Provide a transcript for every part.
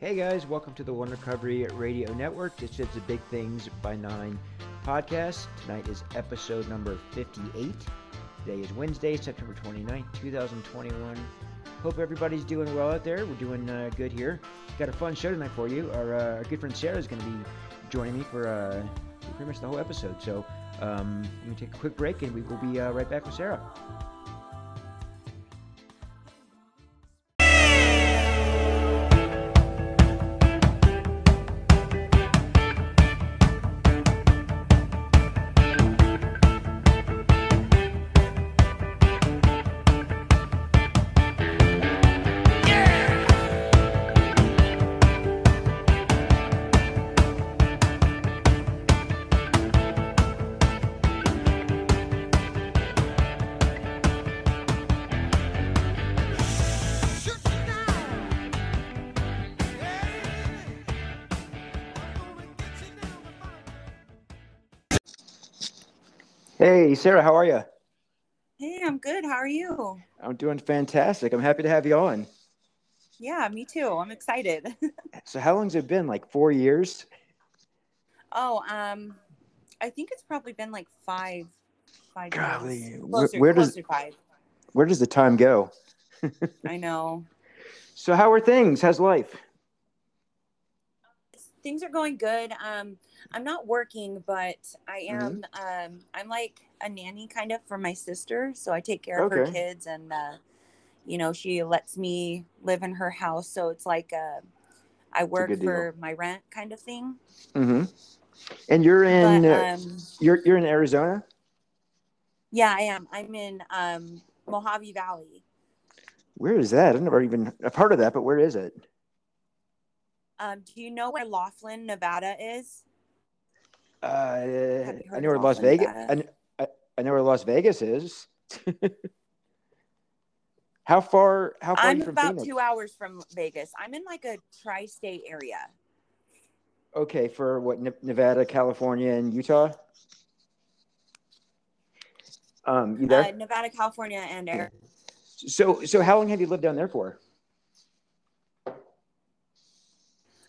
Hey guys, welcome to the One Recovery Radio Network. This is the Big Things by Nine podcast. Tonight is episode number 58. Today is Wednesday, September 29th, 2021. Hope everybody's doing well out there. We're doing uh, good here. Got a fun show tonight for you. Our, uh, our good friend Sarah is going to be joining me for uh, pretty much the whole episode. So um, me take a quick break and we will be uh, right back with Sarah. Hey, Sarah, how are you? Hey, I'm good. How are you? I'm doing fantastic. I'm happy to have you on. Yeah, me too. I'm excited. so, how long's it been? Like four years? Oh, um, I think it's probably been like five, five Golly, years. where, Closer, where does closer five. where does the time go? I know. So, how are things? How's life? Things are going good. Um, I'm not working, but I Mm-hmm. am. Um, I'm like a nanny kind of for my sister, so I take care of her kids, and uh, you know, she lets me live in her house. So it's like uh, I work deal. for my rent kind of thing. Mm-hmm. And you're in But uh, um, you're you're in Arizona. yeah, I am. I'm in um, Mojave Valley. Where is that? I've never even I've heard of that, but where is it? Um, do you know where Laughlin, Nevada is? Uh, I know where Las Vegas. I, I, I know where Las Vegas is. how far? How far I'm about Phoenix? two hours from Vegas. I'm in like a tri-state area. Okay, for what? Ne- Nevada, California, and Utah. Um, you there? Uh, Nevada, California, and Arizona. So, so how long have you lived down there for?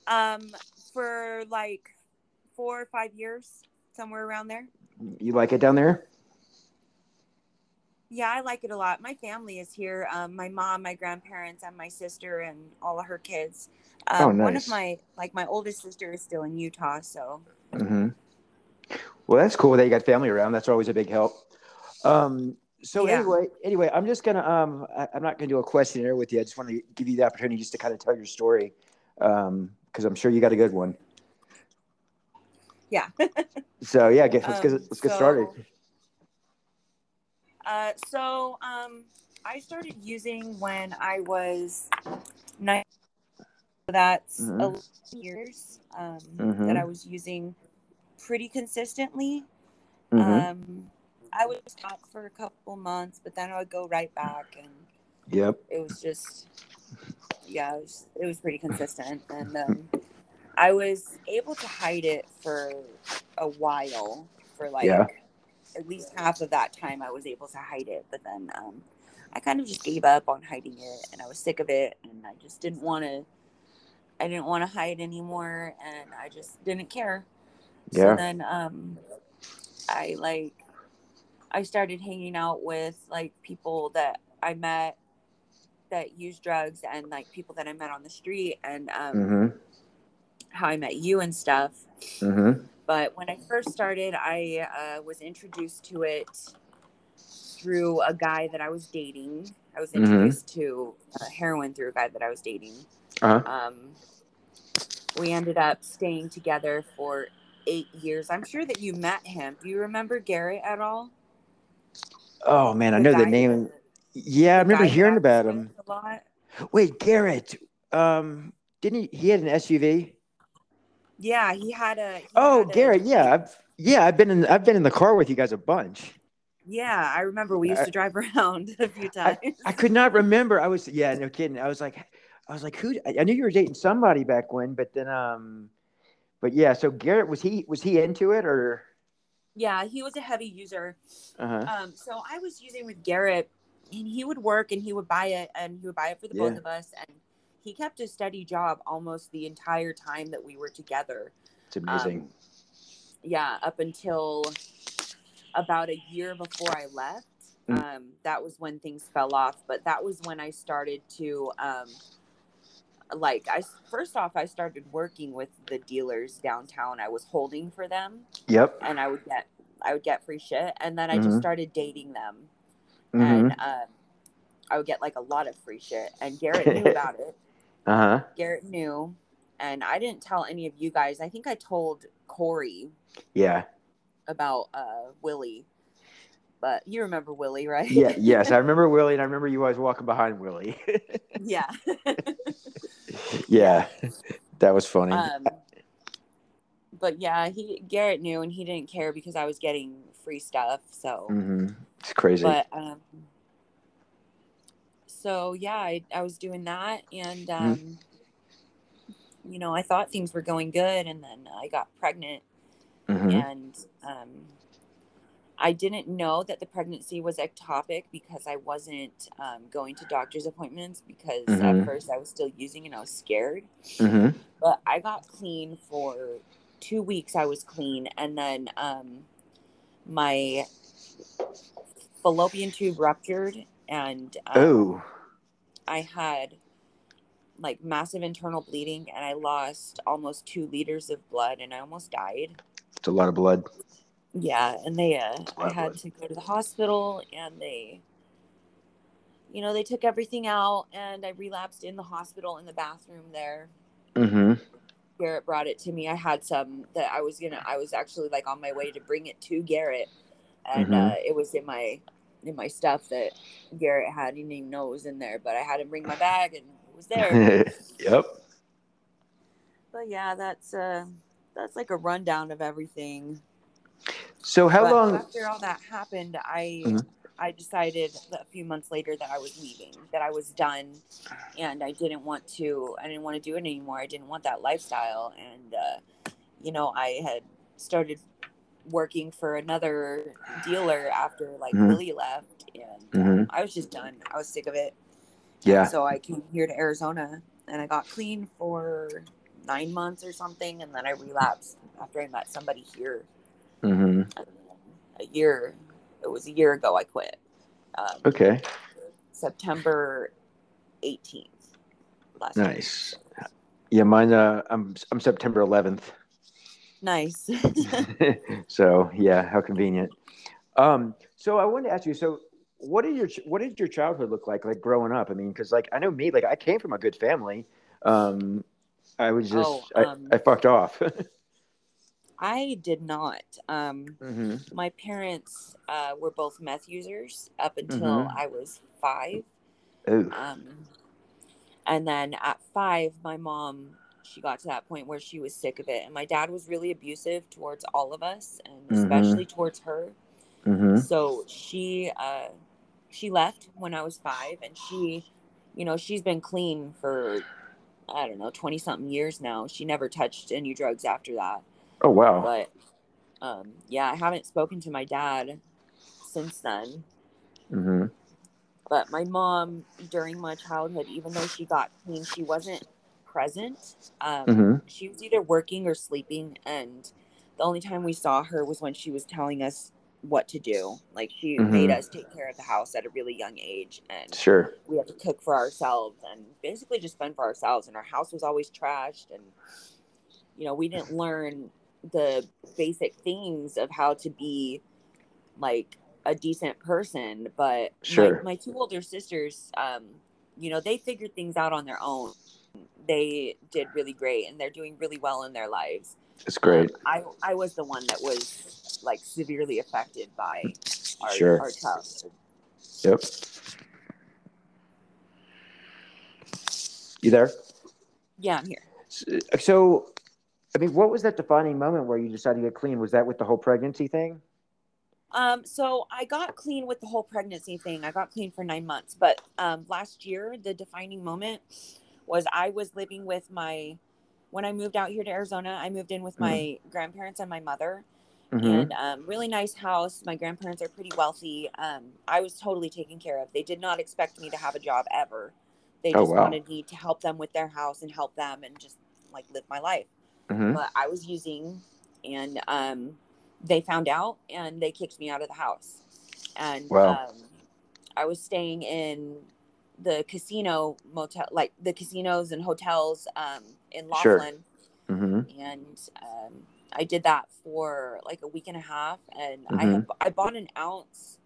Um, for like four or five years, somewhere around there. You like it down there? Yeah, I like it a lot. My family is here. Um, my mom, my grandparents, and my sister, and all of her kids. Um, Oh, One nice. of my like my oldest sister is still in Utah, so Mm-hmm. Well, that's cool that you got family around. That's always a big help. Um, so Yeah. anyway, anyway, I'm just gonna um, I, I'm not gonna do a questionnaire with you. I just want to give you the opportunity just to kind of tell your story, um, because I'm sure you got a good one. yeah. So yeah, get, let's get Um, let's get started. so- Uh, so um, I started using when I was nine. That's Mhm. 11 years um, Mhm. that I was using pretty consistently. Mhm. Um, I would stop for a couple months, but then I would go right back, and yep. it was just, yeah, it was, it was pretty consistent. And um, I was able to hide it for a while, for like Yeah. at least half of that time, I was able to hide it. But then um, I kind of just gave up on hiding it, and I was sick of it, and I just didn't want to. I didn't want to hide anymore, and I just didn't care. Yeah. So then, um, I like, I started hanging out with like people that I met that use drugs and like people that I met on the street and um, Mm-hmm. how I met you and stuff. Mm-hmm. But when I first started, I uh, was introduced to it through a guy that I was dating. I was Mhm. introduced to uh, heroin through a guy that I was dating. Uh-huh. Um, we ended up staying together for eight years. I'm sure that you met him. Do you remember Garrett at all? Oh man, I know the name. Yeah, I remember hearing about him. A lot. Wait, Garrett. Um, didn't he? He had an SUV. Yeah, he had a. he Oh, had a- Garrett. Yeah, I've yeah, I've been in I've been in the car with you guys a bunch. Yeah, I remember we used I- to drive around a few times. I could not remember. I was yeah, no kidding. I was like, I was like, who? I I knew you were dating somebody back when, but then um, but yeah. So Garrett was he was he into it or? yeah, he was a heavy user. Uh huh. Um, so I was using with Garrett, and he would work and he would buy it, and he would buy it for the both of us, and he kept a steady job almost the entire time that we were together. It's amazing. Um, yeah, up until about a year before I left. Mm. Um, that was when things fell off. But that was when I started to, um, like, I first off, I started working with the dealers downtown. I was holding for them, yep. and I would get, I would get free shit, and then I Mhm. just started dating them, hmm and um, I would get like a lot of free shit. And Garrett knew about it. Uh huh. Garrett knew, and I didn't tell any of you guys. I think I told Corey Yeah. about uh Willie. But you remember Willie, right? Yeah. Yes, I remember Willie, and I remember you always walking behind Willie. yeah. yeah, that was funny. um but yeah, he Garrett knew and he didn't care because I was getting free stuff. So hmm It's crazy. but um so yeah, I, I was doing that and Mm-hmm. um you know, I thought things were going good and then I got pregnant hmm and um, I didn't know that the pregnancy was ectopic because I wasn't um, going to doctor's appointments because Mhm. at first I was still using and I was scared. hmm But I got clean for two weeks. I was clean, and then um, my fallopian tube ruptured, and um, Oh. I had like massive internal bleeding, and I lost almost two liters of blood, and I almost died. It's a lot of blood. Yeah, and they uh I had to go to the hospital and they you know, they took everything out and I relapsed in the hospital in the bathroom there. hmm Garrett brought it to me. I had some that I was gonna I was actually like on my way to bring it to Garrett and Mhm. uh it was in my in my stuff that Garrett had. He didn't even know it was in there, but I had him bring my bag and it was there. yep. but yeah, that's uh that's like a rundown of everything. So how But long? after all that happened i Mhm. I decided a few months later that i was leaving that i was done and i didn't want to i didn't want to do it anymore i didn't want that lifestyle and uh, you know i had started working for another dealer after like Mhm. willie left and Mhm. um, i was just done i was sick of it Yeah. so i came here to arizona and i got clean for nine months or something and then i relapsed after i met somebody here Mm-hmm. a year it was a year ago i quit um, Okay. september 18th last year. Nice. Yeah, mine. Uh, I'm I'm September 11th. nice so yeah, how convenient. Um, so I wanted to ask you. So what did your what did your childhood look like? Like growing up. I mean, because like I know me. Like I came from a good family. Um, I was just Oh, I, um, I fucked off. i did not um, hmm my parents uh, were both meth users up until Mhm. i was five. Um, and then at five my mom she got to that point where she was sick of it and my dad was really abusive towards all of us and Mhm. especially towards her. Hmm so she uh she left when i was five and she you know she's been clean for i don't know 20 something years now. She never touched any drugs after that Oh wow. but um yeah i haven't spoken to my dad since then hmm but my mom during my childhood even though she got clean she wasn't present um hmm she was either working or sleeping and the only time we saw her was when she was telling us what to do like she made Mhm. us take care of the house at a really young age and Sure. we had to cook for ourselves and basically just fend for ourselves and our house was always trashed and you know we didn't learn the basic things of how to be like a decent person but Sure. my, my two older sisters um you know they figured things out on their own they did really great and they're doing really well in their lives It's great. um, i i was the one that was like severely affected by our, Sure. our childhood Yep. You there? yeah i'm here So, I mean, what was that defining moment where you decided to get clean? Was that with the whole pregnancy thing? Um, so I got clean with the whole pregnancy thing. I got clean for nine months, but um, last year the defining moment was I was living with my when I moved out here to Arizona. I moved in with my grandparents and my mother, Mm-hmm. and um, really nice house. My grandparents are pretty wealthy. Um, I was totally taken care of. They did not expect me to have a job ever. They Oh, just wow. wanted me to help them with their house and help them and just like live my life. Hmm But I was using, and um, they found out and they kicked me out of the house. And Wow. um, I was staying in the casino motel, like the casinos and hotels um, in Sure. Laughlin hmm and um, I did that for like a week and a half, and I Mhm. had, I bought an ounce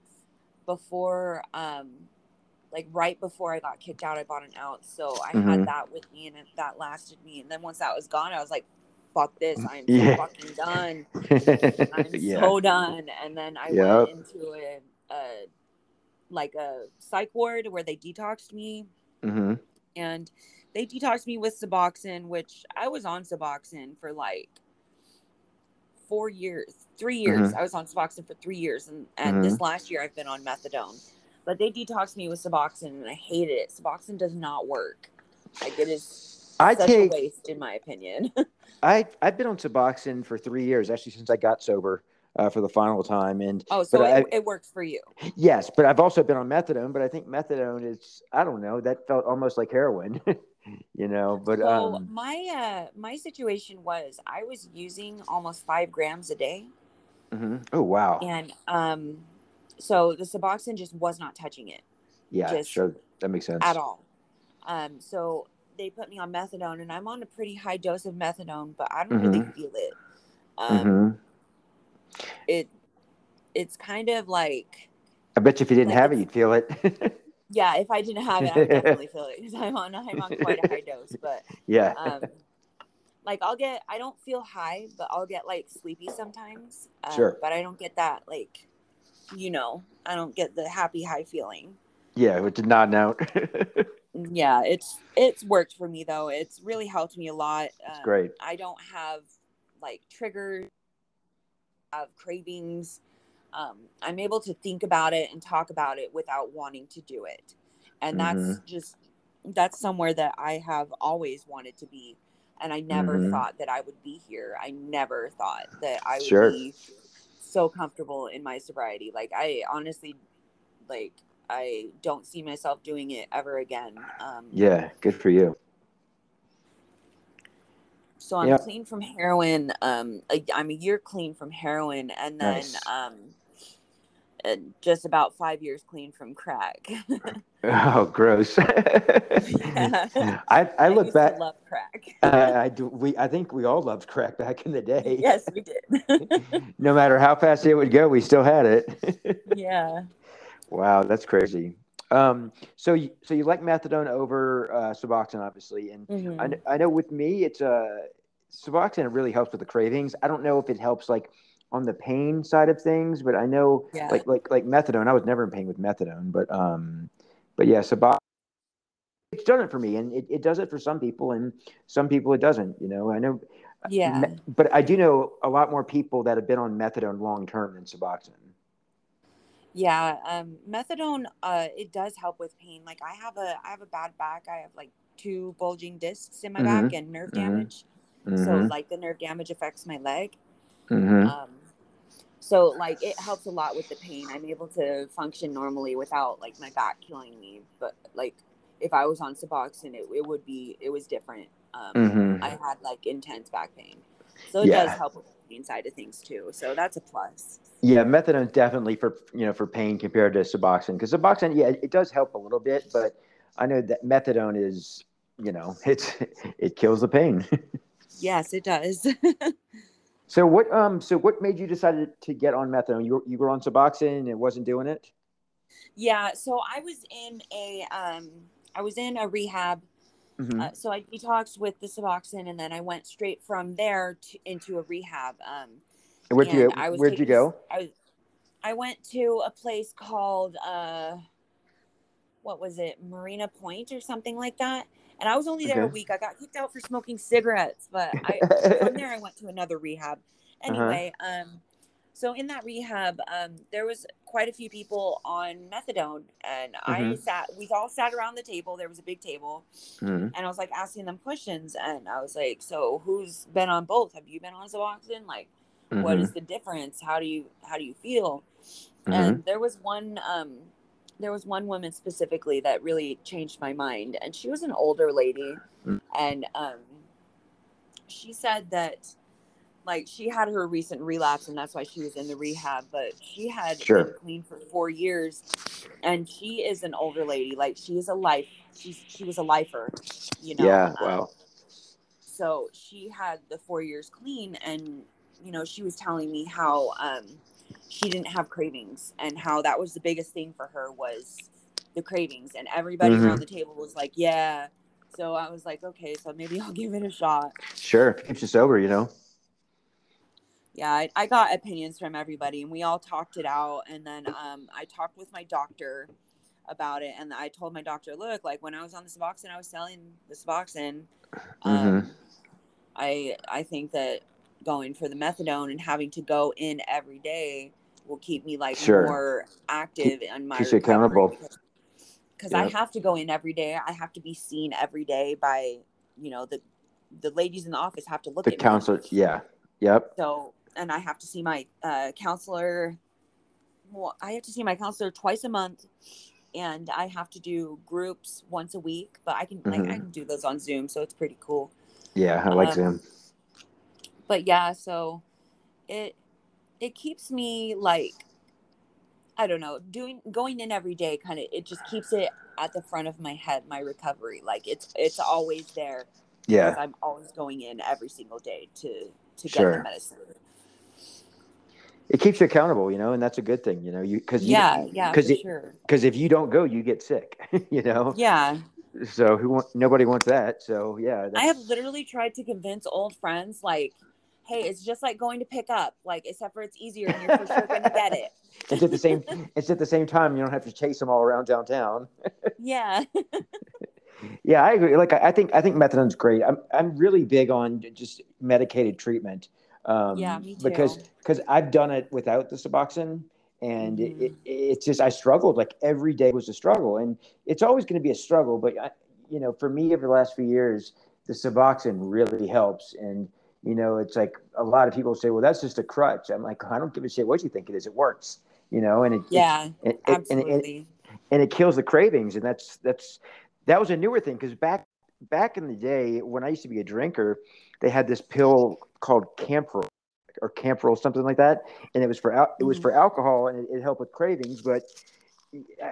before, um, like right before I got kicked out. I bought an ounce, so I Mhm. had that with me, and it, that lasted me. And then once that was gone, I was like, "Fuck this! I'm so Yeah. fucking done. I'm yeah. so done." And then I Yep. went into a, a like a psych ward where they detoxed me hmm and they detoxed me with Suboxone, which I was on Suboxone for like four years, three years. I was on Suboxone for three years, and and this last year I've been on methadone. But they detoxed me with Suboxone, and I hated it. Suboxone does not work. Like it is I such take- waste, in my opinion. I I've been on Suboxone for three years, actually since I got sober uh, for the final time. And oh, so it, I- it works for you. yes, but I've also been on methadone. But I think methadone is I don't know that felt almost like heroin, you know. But so um, my uh my situation was I was using almost five grams a day. mhm. oh wow, And um, so the Suboxone just was not touching it yeah, sure, that makes sense. at all. Um, so they put me on methadone, and I'm on a pretty high dose of methadone, but I don't really feel it. Um, hmm It it's kind of like I bet you if you didn't like have it, you'd feel it. yeah, if I didn't have it, I would definitely feel it because I'm on I'm on quite a high dose. But yeah. um, like I'll get I don't feel high, but I'll get like sleepy sometimes. Um, Sure. But I don't get that like, you know, I don't get the happy high feeling. yeah, which is not out. yeah it's it's worked for me though it's really helped me a lot um, great. i don't have like triggers have cravings um, i'm able to think about it and talk about it without wanting to do it and that's Mm-hmm. just that's somewhere that i have always wanted to be and i never Mhm. thought that i would be here i never thought that i would Sure. be so comfortable in my sobriety like i honestly like i don't see myself doing it ever again um Yeah, good for you. So I'm Yeah. clean from heroin. Um, I- I'm a year clean from heroin, and then Nice. um, uh, just about five years clean from crack. Oh, gross. Yeah. I I look used back. Love crack. uh, I do. We I think we all loved crack back in the day. yes, we did. no matter how fast it would go, we still had it. yeah. Wow, that's crazy. Um, so you, so you like methadone over uh, Suboxone, obviously, and Mhm. I, I know with me, it's uh, Suboxone really helps with the cravings. I don't know if it helps like on the pain side of things, but I know Yeah. like like like methadone. I was never in pain with methadone, but um, but yeah, Suboxone. It's done it for me, and it, it does it for some people, and some people it doesn't. You know, I know. Yeah. Me- but I do know a lot more people that have been on methadone long term than Suboxone. Yeah. Um, methadone, uh, it does help with pain. Like I have a, I have a bad back. I have like two bulging discs in my back and nerve Mhm. damage. So Mhm, like the nerve damage affects my leg. mhm. um so like it helps a lot with the pain i'm able to function normally without like my back killing me but like if i was on suboxone it, it would be it was different um Mhm. i had like intense back pain so it Yeah. does help with pain side of things too so that's a plus Yeah, methadone definitely for you know for pain compared to Suboxone because Suboxone, yeah, it does help a little bit, but I know that methadone is you know it's it kills the pain. yes it does so what um so what made you decide to get on methadone? You were, you were on Suboxone and it wasn't doing it. yeah so i was in a um i was in a rehab Mhm. Uh, so I detoxed with the Suboxone, and then I went straight from there to, into a rehab. Um, And where'd you and go? I was Where'd you go? I was, I went to a place called uh, what was it, Marina Point or something like that. And I was only there a week. I got kicked out for smoking cigarettes, but I, from there I went to another rehab. Uh-huh. Anyway, um, so in that rehab, um, there was quite a few people on methadone, and I Mhm. sat. We all sat around the table. There was a big table, Mhm. and I was like asking them questions, and I was like, "So who's been on both? Have you been on Suboxone? Like, what Mhm. is the difference? How do you how do you feel?" And there was one um, there was one woman specifically that really changed my mind, and she was an older lady, Mm. and um, she said that like she had her recent relapse and that's why she was in the rehab but she had Sure. been clean for four years and she is an older lady like she is a life she's she was a lifer you know yeah. um, Wow. so she had the four years clean and you know she was telling me how um she didn't have cravings and how that was the biggest thing for her was the cravings and everybody Mhm. around the table was like yeah so i was like okay so maybe i'll give it a shot Sure. Keeps you sober, you know. Yeah I, I got opinions from everybody and we all talked it out and then um, i talked with my doctor about it and i told my doctor look like when i was on the suboxone i was selling the suboxone um, Mhm. i i think that going for the methadone and having to go in every day will keep me like Sure. more active and my keeps accountable. because i Yep. have to go in every day i have to be seen every day by you know the the ladies in the office have to look The at me counselor. Yeah. Yep. so, and I have to see my uh, counselor. Well, I have to see my counselor twice a month, and I have to do groups once a week. But I can like I Mhm. can do those on Zoom, so it's pretty cool. Yeah. I like Um, Zoom. But yeah, so it it keeps me like I don't know doing going in every day. Kind of it just keeps it at the front of my head. My recovery, like it's it's always there. Yeah. I'm always going in every single day to to get Sure. the medicine. It keeps you accountable, you know, and that's a good thing, you know. You because Yeah, yeah, because sure. because if you don't go, you get sick, you know. Yeah, So who want, nobody wants that. So yeah, I have literally tried to convince old friends, like, hey, it's just like going to pick up, like, except for it's easier and you're for sure going to get it. it's at the same it's at the same time you don't have to chase them all around downtown. Yeah. Yeah, I agree. Like I I think I think methadone's great. I'm I'm really big on just medicated treatment. Um, Yeah, me Because too. because I've done it without the Suboxone, and it, Mhm. it, it's just I struggled. Like every day was a struggle, and it's always going to be a struggle. But I, you know, for me over the last few years, the Suboxone really helps. And you know, it's like a lot of people say, "Well, that's just a crutch." I'm like, I don't give a shit what you think it is. It works. You know, and it Yeah, it, it, and, it, absolutely. and it kills the cravings and that's that's that was a newer thing because back back in the day when i used to be a drinker they had this pill called Campral or Campral something like that. And it was for al- it was for alcohol and it, it helped with cravings but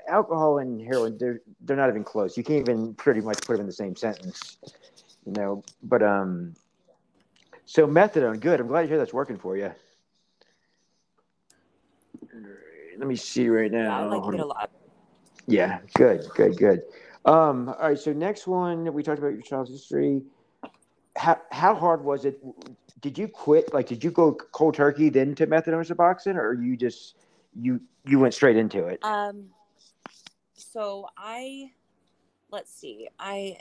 alcohol and heroin they're they're not even close. You can't even pretty much put them in the same sentence you know? But um so methadone good. I'm glad to hear that's working for you. Let me see right now. Yeah, I like it a lot. Yeah, good, good, good. Um, all right, so next one, we talked about your child's history. How how hard was it? Did you quit? Like, did you go cold turkey then to methadone Suboxone, or you just you you went straight into it? Um, so I, let's see, I,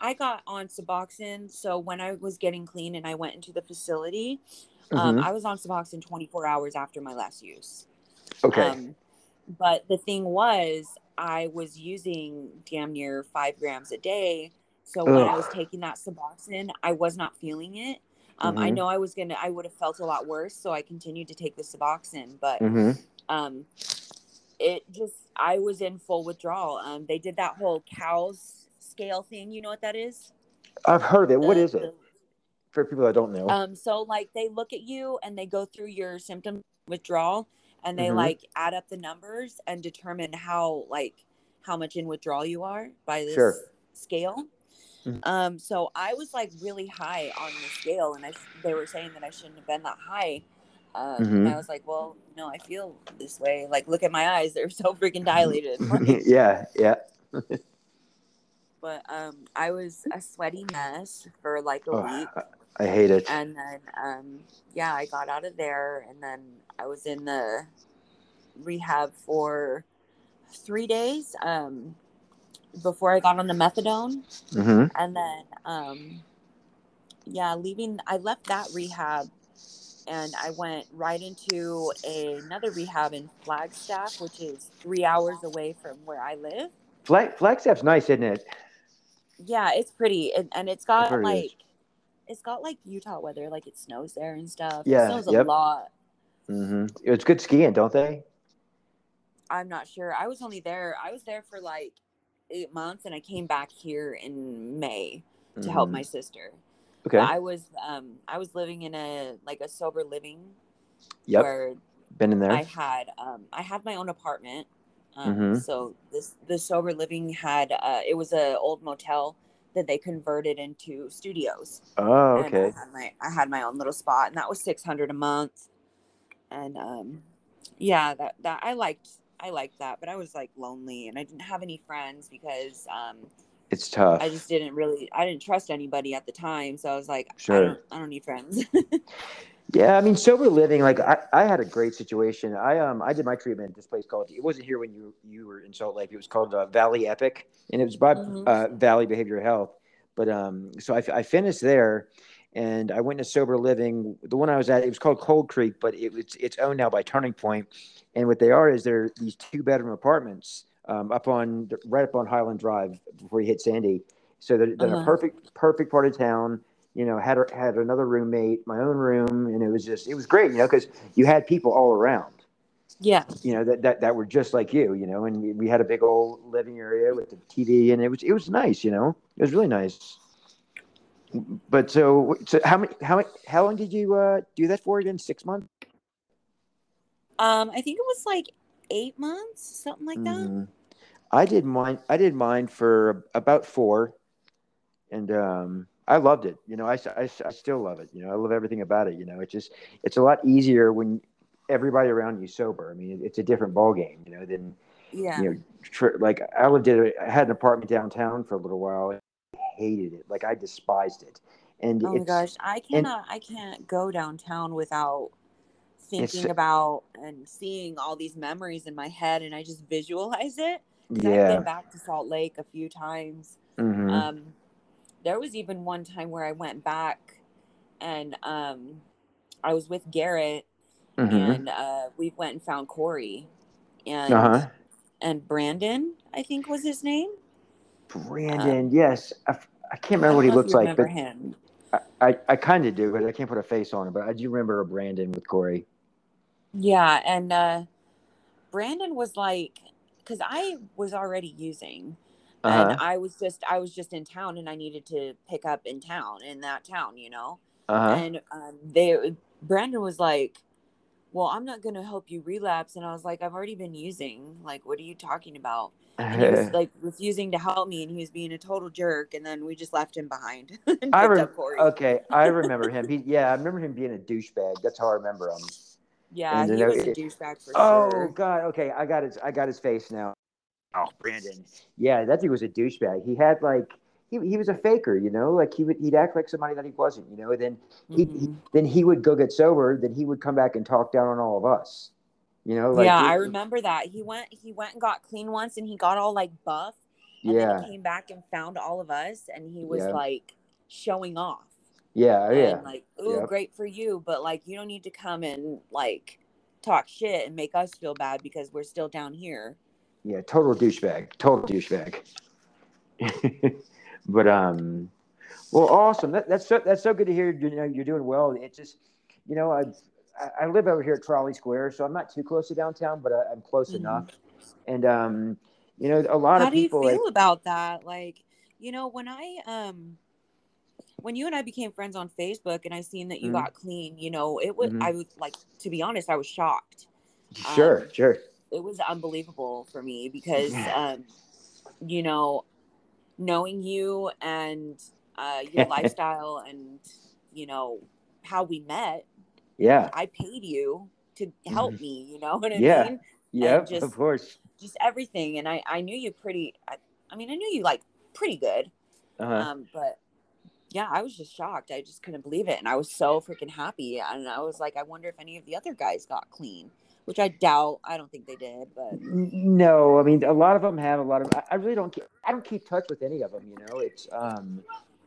I got on Suboxone. So when I was getting clean and I went into the facility, um, Mhm. I was on Suboxone 24 hours after my last use. Okay, Um, but the thing was, I was using damn near five grams a day. So when I was taking that Suboxone, I was not feeling it. Um, I Mhm. know I was gonna, I would have felt a lot worse, so I continued to take the Suboxone. But hmm um, it just, I was in full withdrawal. Um, they did that whole COWS scale thing. You know what that is? I've heard of it. What The- is it for people that don't know? Um, so like they look at you and they go through your symptom withdrawal and they Mhm. like add up the numbers and determine how like how much in withdrawal you are by this Sure. scale. Mhm. Um, so I was like really high on the scale and I they were saying that I shouldn't have been that high. Um, and Mhm. I was like, well, no, I feel this way. Like, look at my eyes; they're so freaking dilated. Like, yeah, yeah. but um, I was a sweaty mess for like a Oh, week. I hate it. and then um yeah i got out of there and then i was in the rehab for three days um before i got on the methadone hmm and then um yeah leaving i left that rehab and i went right into another rehab in flagstaff which is three hours away from where i live Flag Flagstaff's nice, isn't it? yeah it's pretty and, and it's got it is. like it's got like utah weather like it snows there and stuff Yeah, it snows a yep. lot hmm It's good skiing, don't they? I'm not sure. I was only there. I was there for like eight months, and I came back here in May to help my sister. Okay. I was um I was living in a like a sober living Yep. where Been in there. I had um I had my own apartment. Um, Mhm. So this the sober living had uh it was a old motel that they converted into studios. oh, okay. I had my I had my own little spot, and that was six hundred a month. And um, yeah, that that I liked I liked that, but I was like lonely, and I didn't have any friends because um, It's tough. I just didn't really I didn't trust anybody at the time. So I was like, I Sure. don't I don't need friends. Yeah, I mean, sober living. Like, I, I had a great situation. I um, I did my treatment at this place called. It wasn't here when you you were in Salt Lake. It was called uh, Valley Epic, and it was by Mhm. uh, Valley Behavioral Health. But um, so I, I finished there, and I went to sober living. The one I was at, it was called Cold Creek, but it was it's owned now by Turning Point. And what they are is they're these two bedroom apartments um, up on right up on Highland Drive before you hit Sandy. So they're, they're a Uh-huh. perfect perfect part of town you know, had had another roommate, my own room, and it was just it was great, you know, because you had people all around, yeah, you know, that, that that were just like you, you know, and we, we had a big old living area with the TV, and it was it was nice, you know, it was really nice. But so so how many how how long did you uh, do that for? Again, six months. um, I think it was like eight months, something like that. Mhm. I did mine. I did mine for about four, and um, I loved it. You know, I, I, I still love it. You know, I love everything about it. You know, it's just it's a lot easier when everybody around you sober. I mean, it's a different ball game. You know, than Yeah, you know, tr- like I lived in. A, I had an apartment downtown for a little while. And hated it. Like I despised it. And oh my gosh, I cannot I can't go downtown without thinking about and seeing all these memories in my head, and I just visualize it. 'Cause I've been back to Salt Lake a few times. hmm Um, there was even one time where I went back and um, I was with Garrett hmm and uh, we went and found Corey and Uh huh. and Brandon, I think was his name. Brandon, yes. I can't I remember what he looks like, but him. I, I, I kind of do, but I can't put a face on it. But I do remember a Brandon with Corey. Yeah, and uh, Brandon was like, because I was already using, Uh-huh. and I was just I was just in town, and I needed to pick up in town in that town, you know. Uh-huh. And um, they Brandon was like, "Well, I'm not going to help you relapse," and I was like, "I've already been using. Like, what are you talking about?" And he was like refusing to help me, and he was being a total jerk. And then we just left him behind I rem- okay, I remember him. He, yeah, I remember him being a douchebag. That's how I remember him. yeah, he was it- a douchebag for Oh sure. God. Okay, I got his. I got his face now. Oh, Brandon. Yeah, that dude was a douchebag. He had like he, he was a faker, you know. Like he would he'd act like somebody that he wasn't, you know. Then he, he Mhm. then he would go get sober. Then he would come back and talk down on all of us. You know. Like yeah, he- I remember that. He went he went and got clean once and he got all like buff. And Yeah. then he came back and found all of us and he was Yeah. like showing off. Yeah. Oh, Yeah. Like, ooh, Yep. great for you. But like you don't need to come and like talk shit and make us feel bad because we're still down here. Yeah, total douchebag. Total douchebag. but um, well, awesome. That, that's so that's so good to hear. You know, you're doing well. It's just, you know, I I- live over here at Trolley Square, so I'm not too close to downtown, but I, I'm close Mhm. enough. And um, you know, a lot How of people. How do you feel like, about that? Like, you know, when I um when you and I became friends on Facebook and I seen that you Mhm. got clean, you know, it was Mhm. I was like to be honest, I was shocked. sure, um, sure, it was unbelievable for me because um you know knowing you and uh your lifestyle and you know how we met yeah, i paid you to help me you know what i Yeah. mean yep, just- of course. just everything and i i knew you pretty i, I mean i knew you like pretty good Uh-huh. um but yeah i was just shocked i just couldn't believe it and i was so freaking happy and i was like i wonder if any of the other guys got clean which i doubt i don't think they did but No, I mean a lot of them have a lot of. I- I really don't. Keep, I don't keep touch with any of them. You know, it's. um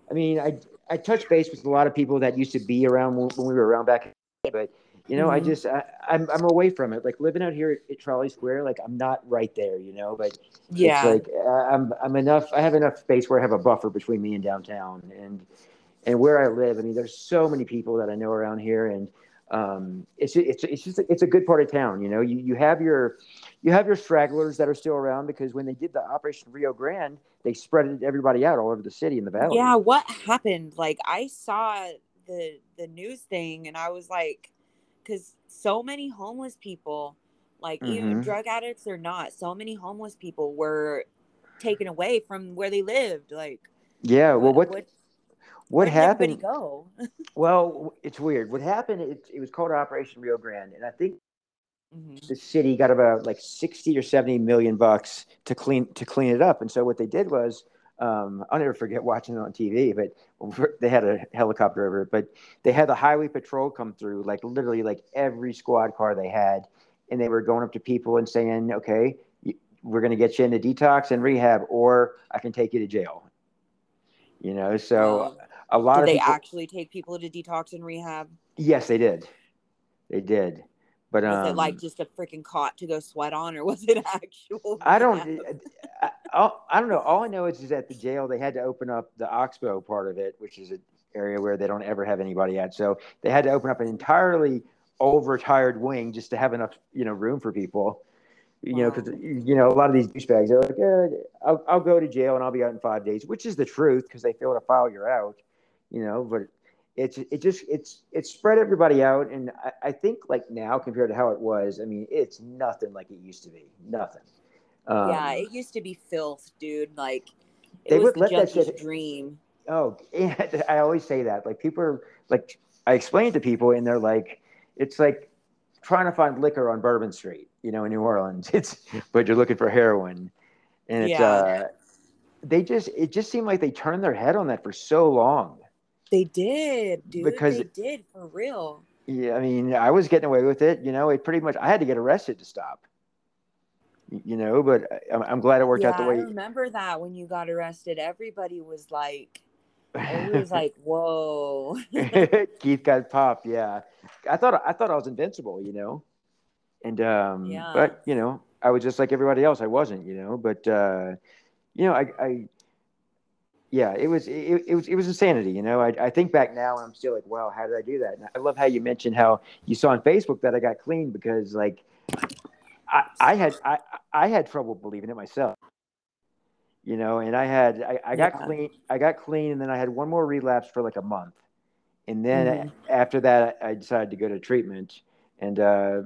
I mean, I I touch base with a lot of people that used to be around when, when we were around back, but you know, I Mhm. just I, I'm I'm away from it. Like living out here at, at Trolley Square, like I'm not right there. You know, but yeah it's like I'm I'm enough. I have enough space where I have a buffer between me and downtown, and and where I live. I mean, there's so many people that I know around here, and um, it's it's it's just it's a good part of town. You know, you you have your you have your stragglers that are still around because when they did the Operation Rio Grande, they spread everybody out all over the city and the valley. Yeah, what happened? Like I saw the the news thing and I was like, because so many homeless people, like mm-hmm. even drug addicts or not, so many homeless people were taken away from where they lived. Like, yeah, well, what what, what happened? Go. well, it's weird. What happened? It, it was called Operation Rio Grande, and I think mm-hmm. the city got about like sixty or seventy million bucks to clean to clean it up. And so what they did was um, I'll never forget watching it on TV, but they had a helicopter over it. But they had the highway patrol come through, like literally, like every squad car they had, and they were going up to people and saying, "Okay, we're going to get you into detox and rehab, or I can take you to jail." You know, so a lot did of they people, actually take people to detox and rehab? Yes, they did. They did. But was um, it like just a freaking cot to go sweat on, or was it actual? I don't. I, I, I, don't know. All I know is, is at the jail they had to open up the Oxbow part of it, which is an area where they don't ever have anybody at. So they had to open up an entirely overtired wing just to have enough, you know, room for people. You wow. know, because you know a lot of these douchebags are like, eh, I'll, I'll go to jail and I'll be out in five days, which is the truth because they feel to file you're out. You know, but it's it just it's it's spread everybody out. And I, I, think like now compared to how it was i mean it's nothing like it used to be. Nothing. Um, yeah it used to be filth dude. Like it they was would the let that shit, dream. Oh yeah, i always say that. Like people are like i explain to people and they're like it's like trying to find liquor on bourbon street you know in new orleans. It's but you're looking for heroin. And it's yeah. uh they just it just seemed like they turned their head on that for so long they did, dude. Because they did for real. Yeah, I mean, I was getting away with it. You know, it pretty much. I had to get arrested to stop. You know, but I'm, I'm glad it worked yeah, out the way. I remember that when you got arrested, everybody was like, it was like, whoa. Keith got popped. Yeah, I thought I thought I was invincible. You know, and um, yeah. but you know, I was just like everybody else. I wasn't. You know, but uh, you know, I, I yeah, it was it, it was it was insanity. You know, I, I think back now and I'm still like, wow, how did I do that? And I love how you mentioned how you saw on Facebook that I got clean because like I, I had I, I had trouble believing it myself. You know, and I had I, I got yeah. clean I got clean and then I had one more relapse for like a month. And then mm-hmm. after that I decided to go to treatment and uh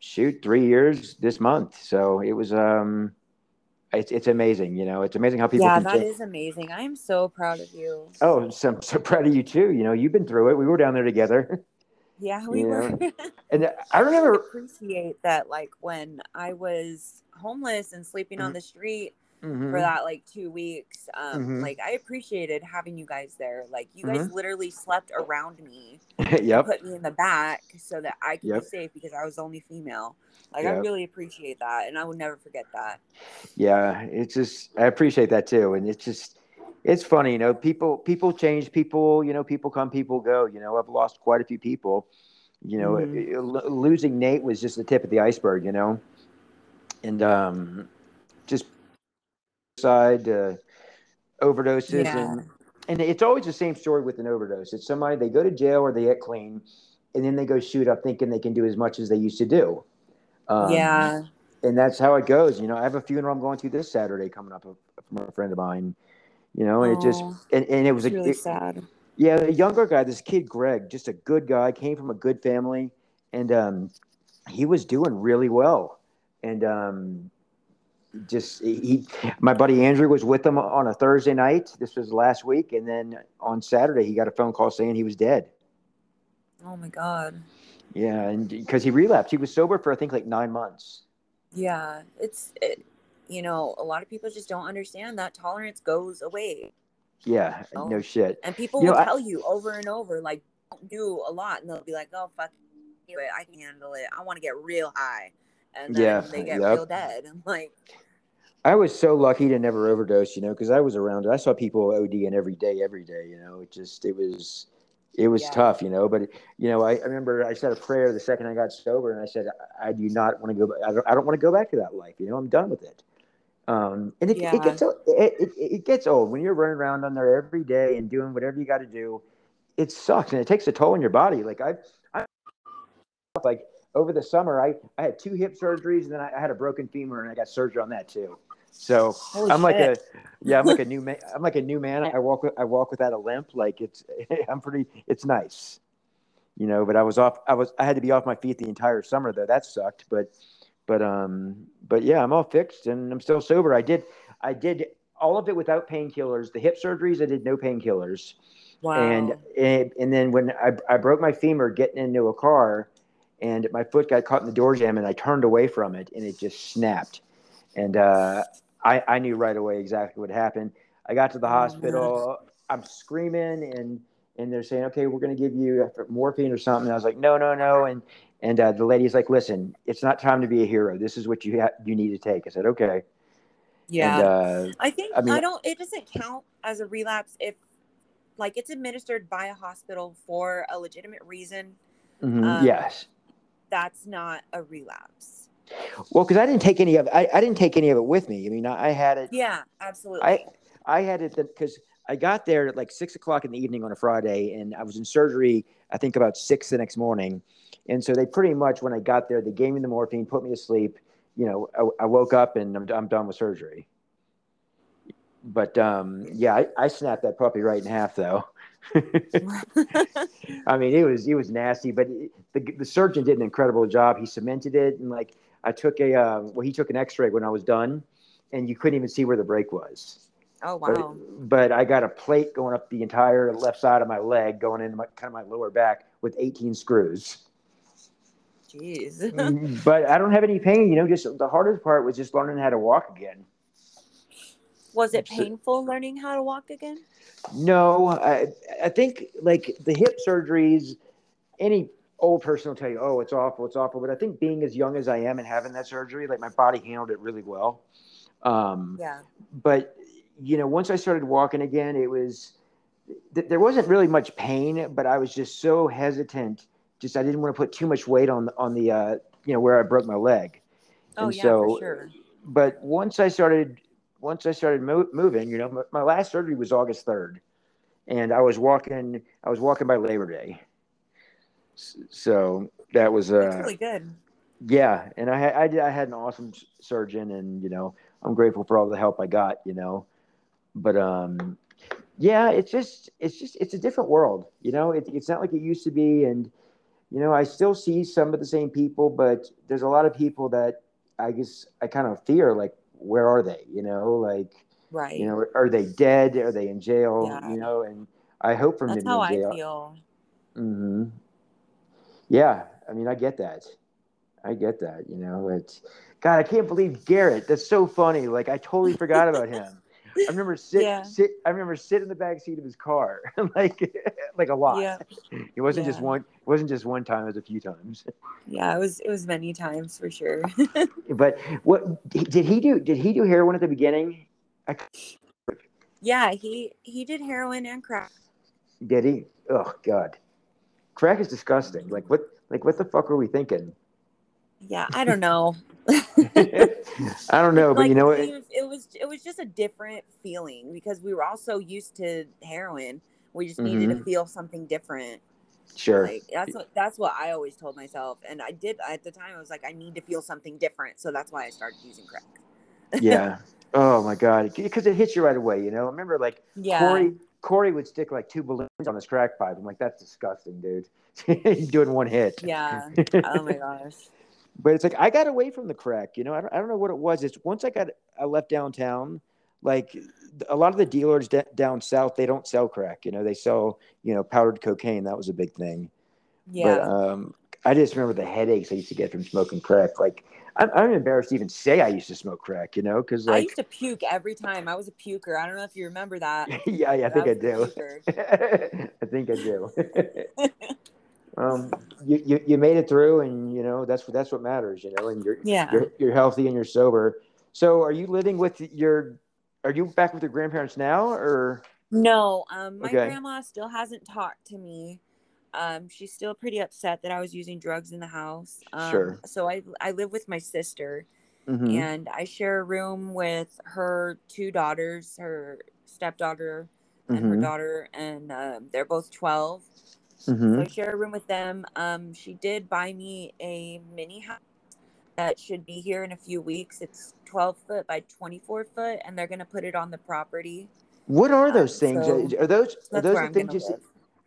shoot three years this month. So it was um it's it's amazing. You know, it's amazing how people. Yeah, that change. is amazing. I am so proud of you. Oh, so I'm so proud of you too. You know, you've been through it. We were down there together. Yeah, we you were. and I remember I appreciate that. Like when I was homeless and sleeping mm-hmm. on the street, mm-hmm. for that like two weeks. Um, mm-hmm. Like I appreciated having you guys there. Like you guys mm-hmm. literally slept around me. yep. Put me in the back so that I could yep. be safe because I was only female. Like yep. I really appreciate that, and I will never forget that. Yeah, it's just I appreciate that too, and it's just it's funny, you know. People people change. People you know. People come. People go. You know. I've lost quite a few people. You know, mm-hmm. losing Nate was just the tip of the iceberg. You know, and um, just side uh, overdoses yeah. and and it's always the same story with an overdose. It's somebody they go to jail or they get clean, and then they go shoot up thinking they can do as much as they used to do. Um, yeah, and that's how it goes. You know, I have a funeral I'm going to this Saturday coming up from a friend of mine. You know, and oh, it just and, and it was a, really it, sad. Yeah, a younger guy, this kid Greg, just a good guy, came from a good family, and um, he was doing really well. And um, just he my buddy andrew was with him on a thursday night. This was last week. And then on saturday he got a phone call saying he was dead. Oh my god. Yeah. And because he relapsed. He was sober for i think like nine months. Yeah. It's it, you know a lot of people just don't understand that tolerance goes away. Yeah. You know? no shit. And people you will know, tell I, you over and over like don't do a lot. And they'll be like oh fuck it i can handle it. I want to get real high and then yeah, they get yep. real dead. I'm like, I was so lucky to never overdose, you know, because I was around. I saw people ODing every day, every day. You know, it just it was it was yeah. tough, you know. But you know, I, I, remember I said a prayer the second I got sober, and I said, I, I do not want to go. I don't, I don't want to go back to that life. You know, I'm done with it. Um, and it, yeah. it gets it, it, it gets old when you're running around on there every day and doing whatever you got to do. It sucks, and it takes a toll on your body. Like I've like over the summer, I, I had two hip surgeries and then I, I had a broken femur and I got surgery on that too. So Holy I'm like a yeah, I'm like a new man. I'm like a new man. I walk with I walk without a limp. Like it's I'm pretty. It's nice, you know. But I was off. I was I had to be off my feet the entire summer though. That sucked. But but um but yeah, I'm all fixed and I'm still sober. I did I did all of it without painkillers. The hip surgeries I did no painkillers. Wow. And, and and then when I, I broke my femur getting into a car and my foot got caught in the door jamb and I turned away from it and it just snapped. And uh, I, I knew right away exactly what happened. I got to the Oh, hospital. I'm screaming and and they're saying, okay, we're going to give you morphine or something. And I was like, no, no, no. And and uh, the lady's like, listen, it's not time to be a hero. This is what you ha- you need to take. I said, okay. yeah. And, uh, I think I I, don't. It doesn't count as a relapse if, like, it's administered by a hospital for a legitimate reason. mhm, Um, yes. That's not a relapse. Well, because I didn't take any of I, I didn't take any of it with me. I mean, I, I had it. Yeah, absolutely. I I had it because I got there at like six o'clock in the evening on a Friday, and I was in surgery. I think about six the next morning, and so they pretty much when I got there, they gave me the morphine, put me to sleep. You know, I, I woke up and I'm I'm done with surgery. But um, yeah, I, I snapped that puppy right in half though. I mean, it was it was nasty, but it, the the surgeon did an incredible job. He cemented it, and like I took a uh, well, he took an X-ray when I was done, and you couldn't even see where the break was. oh But, wow. but I got a plate going up the entire left side of my leg, going into my kind of my lower back with 18 screws. Jeez. but I don't have any pain. You know, just the hardest part was just learning how to walk again. Was it painful learning how to walk again? No, I I think like the hip surgeries, any old person will tell you, oh, it's awful, it's awful. But I think being as young as I am and having that surgery, like my body handled it really well. Um, Yeah. but you know, once I started walking again, it was th- there wasn't really much pain, but I was just so hesitant. Just I didn't want to put too much weight on on the uh, you know where I broke my leg. Oh And yeah, so- for sure. But once I started once I started mo- moving, you know, my, my last surgery was August third, and I was walking I was walking by Labor Day. So that was That's uh, really good. yeah, and I had I, did, I had an awesome s- surgeon, and you know I'm grateful for all the help I got. You know, but um, yeah, it's just it's just it's a different world. You know, it, it's not like it used to be, and you know I still see some of the same people, but there's a lot of people that I guess I kind of fear. Like, where are they? You know, like Right. you know, are they dead? Are they in jail? Yeah. You know, and I hope for them That's to be how in I jail. feel. hmm Yeah, I mean, I get that. I get that. You know, it's God. I can't believe Garrett. That's so funny. Like I totally forgot about him. I remember sit Yeah. sit. I remember sit in the back seat of his car, like like a lot. Yeah. It wasn't just one. It wasn't just one time. It was a few times. Yeah, it was it was many times for sure. But what did he do? Did he do heroin at the beginning? I, yeah, he he did heroin and crack. did he? Oh God, crack is disgusting. Like what? Like what the fuck were we thinking? Yeah, I don't know. I don't know, but like you know what? it was, it was it was just a different feeling because we were all so used to heroin. We just needed to mm-hmm. feel something different. Sure. Like that's what that's what I always told myself, and I did at the time. I was like, I need to feel something different, so that's why I started using crack. yeah. Oh my God, because it hits you right away. You know, I remember like Yeah, Corey. Corey would stick like two balloons on his crack pipe. I'm like, that's disgusting, dude. He's doing one hit. yeah. Oh my gosh. But it's like I got away from the crack. You know, I don't, I don't know what it was. It's once I got I left downtown, like a lot of the dealers d- down south, they don't sell crack. You know, they sell you know powdered cocaine. That was a big thing. Yeah. But um, I just remember the headaches I used to get from smoking crack. Like I'm, I'm embarrassed to even say I used to smoke crack. You know, because I used to puke every time. I was a puker. I don't know if you remember that. yeah, yeah, I think I was a do. I think I do. um, you, you, you made it through and you know that's that's what matters you know and you're yeah. you're, you're healthy and you're sober. So are you living with your are you back with your grandparents now or? No um my okay. grandma still hasn't talked to me. Um she's still pretty upset that i was using drugs in the house. Um, sure. so i i live with my sister mm-hmm. and i share a room with her two daughters her stepdaughter and mm-hmm. her daughter and um, they're both 12 Mm-hmm. So I mm-hmm. share a room with them. Um, she did buy me a mini house that should be here in a few weeks. It's 12 foot by 24 foot, and they're going to put it on the property. What are um, those um, things? So are those are those the I'm things you see?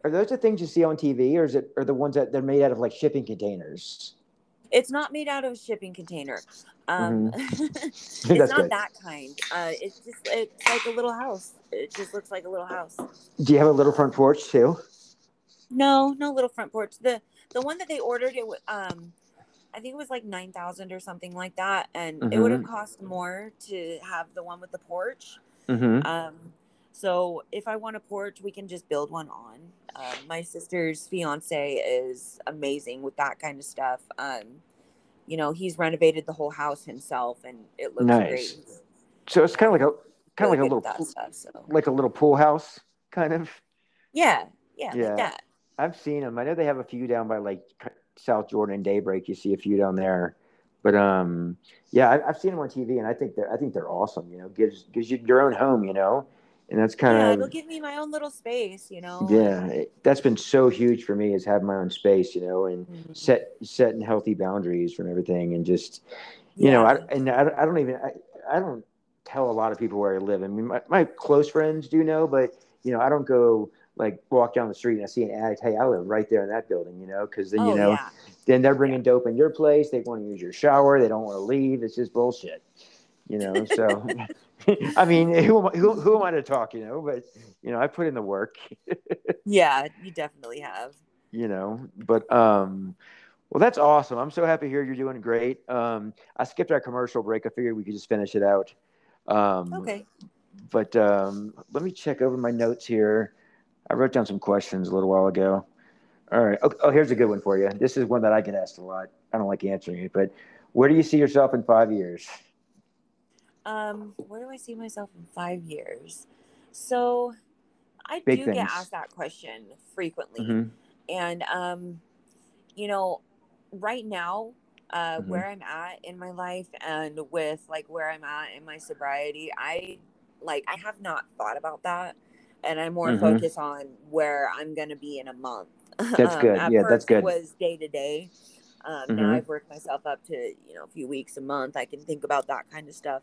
Are those the things you see on TV, or is it are the ones that they're made out of like shipping containers? It's not made out of a shipping container. Um, mm-hmm. it's That's not good. that kind. Uh, it's just it's like a little house. It just looks like a little house. Do you have a little front porch too? No, no little front porch. The the one that they ordered it wa- um I think it was like 9,000 or something like that and it would have Mhm. cost more to have the one with the porch. Mm-hmm. Um so if I want a porch, we can just build one on. Um, my sister's fiance is amazing with that kind of stuff. Um you know, he's renovated the whole house himself and it looks Nice. great. So it's kind of like a kind of like a little stuff. So like a little pool house, kind of. yeah, yeah, Yeah. like. I've seen them. I know they have a few down by like South Jordan and Daybreak. You see a few down there, but um, yeah, I, I've seen them on TV, and I think they're I think they're awesome. You know, gives gives you your own home. You know, and that's kind of yeah, of it'll give me my own little space, you know. yeah. it- that's been so huge for me is having my own space. You know, and Mhm. set setting healthy boundaries from everything, and just you know, I, and I, don't- I don't even I, I don't tell a lot of people where I live. I mean, my, my close friends do know, but you know, I don't go like walk down the street and I see an ad. Hey, I live right there in that building. You know, because then you Oh, know, yeah. then they're bringing dope in your place. They want to use your shower. They don't want to leave. It's just bullshit. You know, so I mean, who am I, who, who am I to talk? You know, but you know, I put in the work. Yeah, you definitely have. you know but um well that's awesome i'm so happy to hear you're doing great um i skipped our commercial break i figured we could just finish it out um Okay. but um let me check over my notes here i wrote down some questions a little while ago all right oh, oh here's a good one for you this is one that i get asked a lot i don't like answering it but where do you see yourself in five years Um, where do I see myself in five years? So I Big do things. get asked that question frequently. Mhm. And um, you know, right now, uh, Mhm. where I'm at in my life and with like where I'm at in my sobriety, I like I have not thought about that. And I'm more Mhm. focused on where I'm gonna be in a month. That's good. At Yeah, that's good. It was day to day. Um. Now I've worked myself up to you know a few weeks, a month. I can think about that kind of stuff.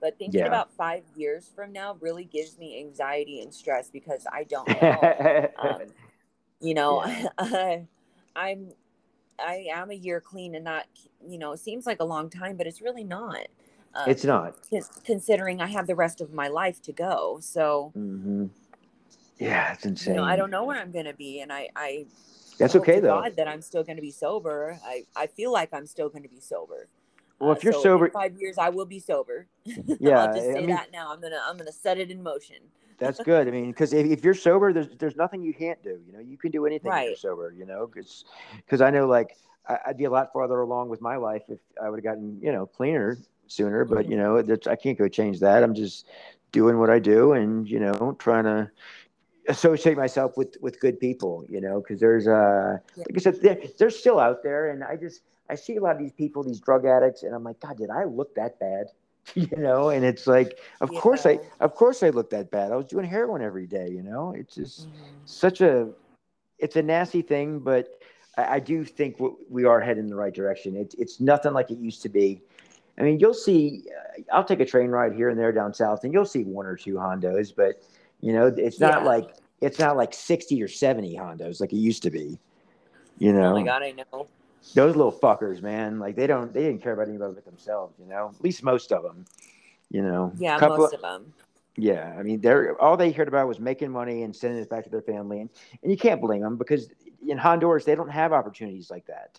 But thinking Yeah. about five years from now really gives me anxiety and stress because I don't know. um, you know, I, I'm I am a year clean, and that you know seems like a long time, but it's really not. Um, it's not con- considering I have the rest of my life to go. So hmm yeah it's insane you know, I don't know where I'm gonna be, and I I that's okay though God that I'm still gonna be sober. I I feel like I'm still gonna be sober. Well, Uh, if you're so in sober- five years, I will be sober. Yeah, I'll just I say mean- that now. I'm gonna I'm gonna set it in motion. That's good. I mean, because if, if you're sober, there's there's nothing you can't do. You know, you can do anything when you're Right. sober. You know, because because I know like I, I'd be a lot farther along with my life if I would have gotten you know cleaner sooner. But you know, that's, I can't go change that. I'm just doing what I do, and you know, trying to associate myself with with good people. You know, because there's uh Yeah. like I said, they're, they're still out there, and I just I see a lot of these people, these drug addicts, and I'm like, God, did I look that bad? you know, and it's like, of course I, of course I look that bad. I was doing heroin every day. You know, it's just Mhm. such a, it's a nasty thing, but I, I do think w- we are heading in the right direction. It's it's nothing like it used to be. I mean, you'll see. Uh, I'll take a train ride here and there down south, and you'll see one or two Hondos, but you know, it's not Yeah. like it's not like sixty or seventy Hondos like it used to be. You know, Oh my god, I know. those little fuckers, man. Like they don't, they didn't care about anybody but themselves. You know, at least most of them. You know, Yeah, Couple most of them. yeah, I mean, they're all they cared about was making money and sending it back to their family, and and you can't blame them because in Honduras they don't have opportunities like that.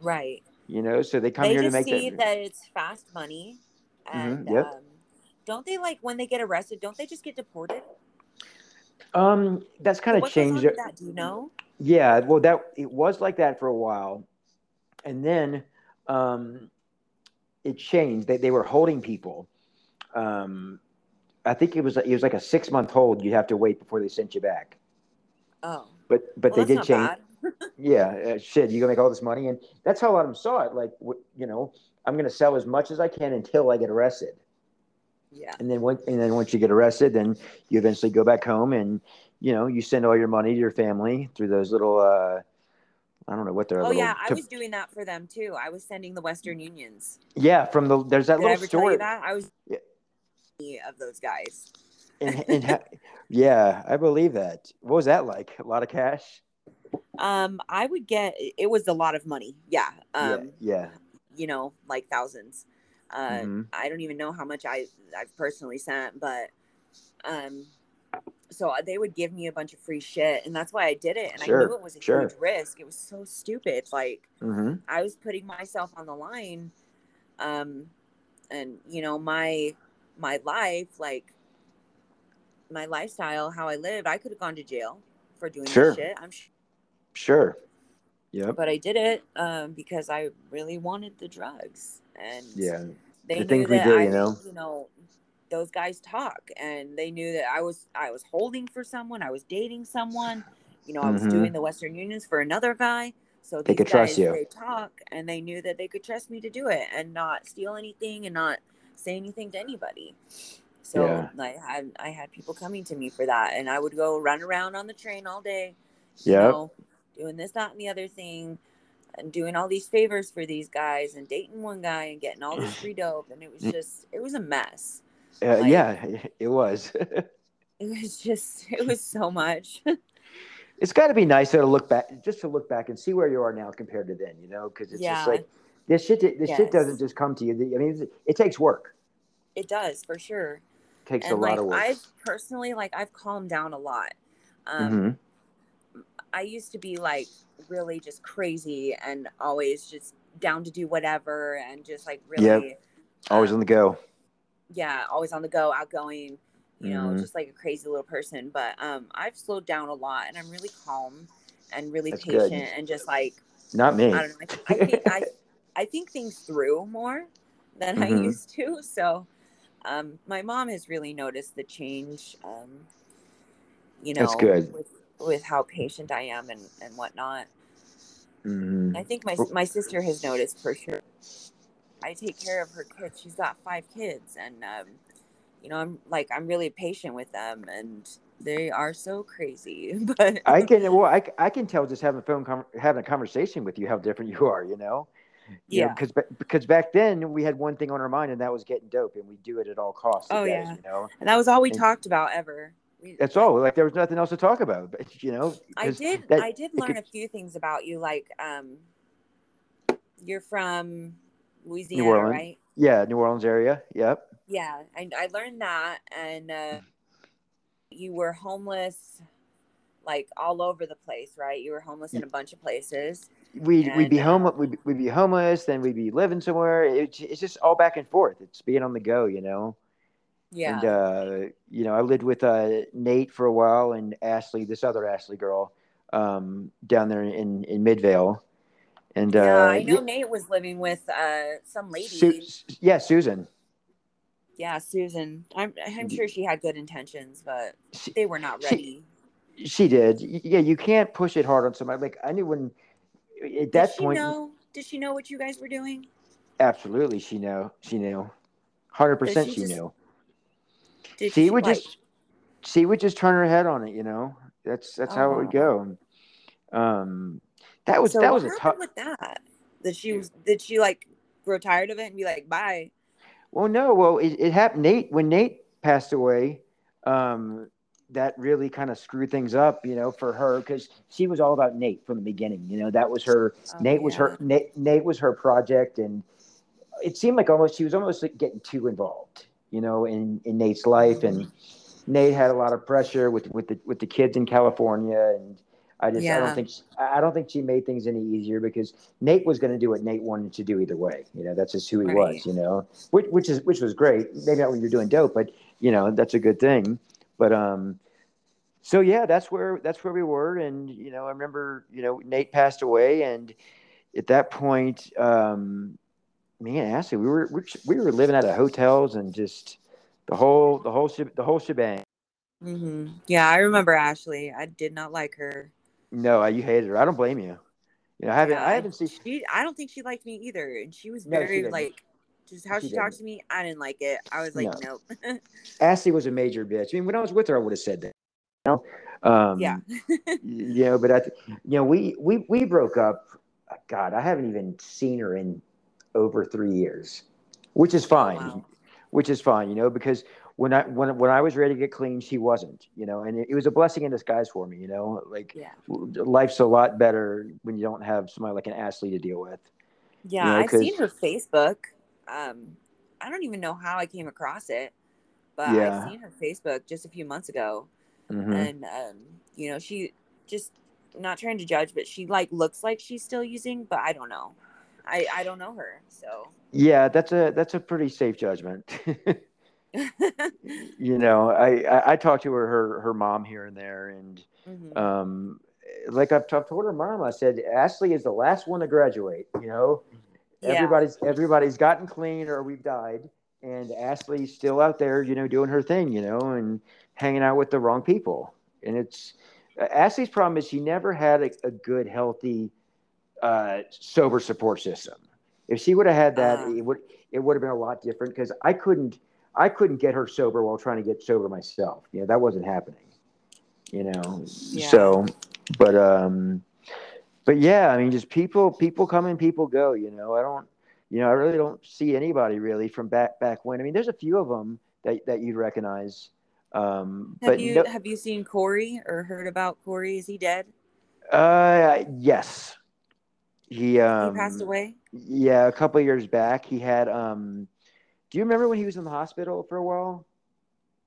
Right. You know, so they come they here to make see that. that it's fast money, and yep. um, don't they like when they get arrested? Don't they just get deported? Um, that's kind of what changed. with that? Do you know? Yeah, well, that it was like that for a while, and then um, it changed. They they were holding people. Um, I think it was it was like a six month hold. You'd have to wait before they sent you back. Oh, But but well, they did change. yeah, uh, shit, you gonna make all this money, and that's how a lot of them saw it. Like, you know, I'm gonna sell as much as I can until I get arrested, Yeah. and then when, and then once you get arrested, then you eventually go back home and you know, you send all your money to your family through those little. Uh, I don't know what they're. Oh yeah, I was doing that for them too. I was sending the Western Unions. Yeah, from the there's that Did I little story. tell you that? I was Yeah. of those guys. And, and yeah, I believe that. What was that like? A lot of cash. Um, I would get it was a lot of money. Yeah. Um, yeah, you know, like thousands. Uh, Mhm. I don't even know how much I I've personally sent, but um, so they would give me a bunch of free shit, and that's why I did it. And I knew it was a sure. huge risk. It was so stupid. Like yeah. hmm I was putting myself on the line, um, and you know my my life, like my lifestyle, how I lived. I could have gone to jail for doing Sure. this shit. I'm sure Sure. Yep. but I did it um, because I really wanted the drugs, and Yeah. they The things we do, I, you know? you know, those guys talk, and they knew that I was I was holding for someone, I was dating someone, you know, I was Mhm. doing the Western Unions for another guy. So They could trust guys, you. They talk, and they knew that they could trust me to do it and not steal anything and not say anything to anybody. So Yeah. I had I had people coming to me for that, and I would go run around on the train all day, you know, doing this, that, and the other thing, and doing all these favors for these guys, and dating one guy and getting all this free dope, and it was just it was a mess. Uh, like- yeah, it was. It was just it was so much. it's got to be nice though to look back, just to look back and see where you are now compared to then. You know, because it's Yeah. just like this shit. This shit doesn't just come to you. I mean, it, takes work. it does for sure. It takes and a lot like of work. I've personally like I've calmed down a lot. Um, Mhm. I used to be like really just crazy and always just down to do whatever and just like really Always um, on the go. yeah, always on the go, outgoing, you know, Mhm. just like a crazy little person. But um I've slowed down a lot and I'm really calm and really That's good. patient and just like Not me. I don't know, I, I think I I think things through more than Mhm. I used to. So um my mom has really noticed the change um you know That's good. with with how patient I am and and whatnot. Mhm. I think my my sister has noticed for sure. I take care of her kids. She's got five kids, and um, you know, I'm like I'm really patient with them, and they are so crazy. But I can well, I, I can tell just having a phone con having a conversation with you how different you are. You know. You Yeah. because because back then we had one thing on our mind and that was getting dope and we do it at all costs. Oh, guys, yeah. You know, and that was all we And- talked about ever. That's all. Like there was nothing else to talk about. But you know, I did. that- I did learn could- a few things about you. Like, um, you're from Louisiana, Orleans. right? Yeah, New Orleans area. Yep. Yeah, I, I learned that, and uh, you were homeless, like all over the place, right? You were homeless in a bunch of places. We'd, we'd be home. uh, We'd, we'd be homeless. Then we'd be living somewhere. It, it's just all back and forth. It's being on the go, you know. Yeah. And uh, you know, I lived with uh, Nate for a while and Ashley, this other Ashley girl, um, down there in in Midvale. And uh, yeah, I know yeah, Nate was living with uh some lady. Su- yeah, Susan. yeah, Susan. I'm I'm sure she had good intentions, but She, they were not ready. she did. Yeah, you can't push it hard on somebody. Like I knew when at Did that she point. know? Did she know what you guys were doing? Absolutely, she knew. She knew. Hundred percent, she she just- knew. Did she would like, just she would just turn her head on it you know? That's that's how it would go. Um that was so that what was a tough with that? Did she was did she like grow tired of it and be like, bye? well no well it, it happened nate when nate passed away um that really kind of screwed things up you know for her because she was all about nate from the beginning you know? That was her Oh, nate was her nate, nate was her project and it seemed like almost she was almost like getting too involved you know in in nate's life and Nate had a lot of pressure with with the with the kids in California, and I just I don't think she, I don't think she made things any easier because Nate was going to do what Nate wanted to do either way. You know, that's just who he Right. was. You know, which which is which was great. Maybe not when you're doing dope, but you know that's a good thing. But um, so yeah, that's where that's where we were, and you know I remember you know Nate passed away, and at that point, um, me and Ashley we were we, we were living out of hotels and just the whole the whole sheb- the whole shebang. hmm Yeah, I remember Ashley. I did not like her. No, you hated her. I don't blame you. You know, I haven't Yeah, I haven't seen. She, I don't think she liked me either, and she was No, she very like, just how She she, talked to me. I didn't like it. I was like, nope. Ashley was a major bitch. I mean, when I was with her, I would have said that. You know, Um, Yeah. you know, but I, th- you know, we we we broke up. God, I haven't even seen her in over three years, which is fine. wow. Which is fine, you know, because when I when when I was ready to get clean, she wasn't, you know, and it, it was a blessing in disguise for me, you know, like Yeah. life's a lot better when you don't have somebody like an Ashley to deal with. Yeah, know, I've seen her Facebook. Um, I don't even know how I came across it, but Yeah. I've seen her Facebook just a few months ago, Mhm. and um, you know, she just not trying to judge, but she like looks like she's still using, but I don't know. I I don't know her, so. Yeah, that's a that's a pretty safe judgment. you know, I, I I talked to her her her mom here and there, and Mhm. um, like I've, I've told her mom, I said Ashley is the last one to graduate. You know, Yeah. everybody's everybody's gotten clean or we've died, and Ashley's still out there, you know, doing her thing, you know, and hanging out with the wrong people. And it's Ashley's problem is she never had a, a good, healthy, uh, sober support system. If she would have had that, Ah. it would it would have been a lot different because I couldn't I couldn't get her sober while trying to get sober myself. You know, that wasn't happening. You know, Yeah. so but um but yeah, I mean just people people come and people go, you know. I don't you know, I really don't see anybody really from back back when. I mean, there's a few of them that that you'd recognize. Um Have but you no, have you seen Corey or heard about Corey? Is he dead? uh yes. He um he passed away. Yeah, a couple of years back, he had. Um, do you remember when he was in the hospital for a while?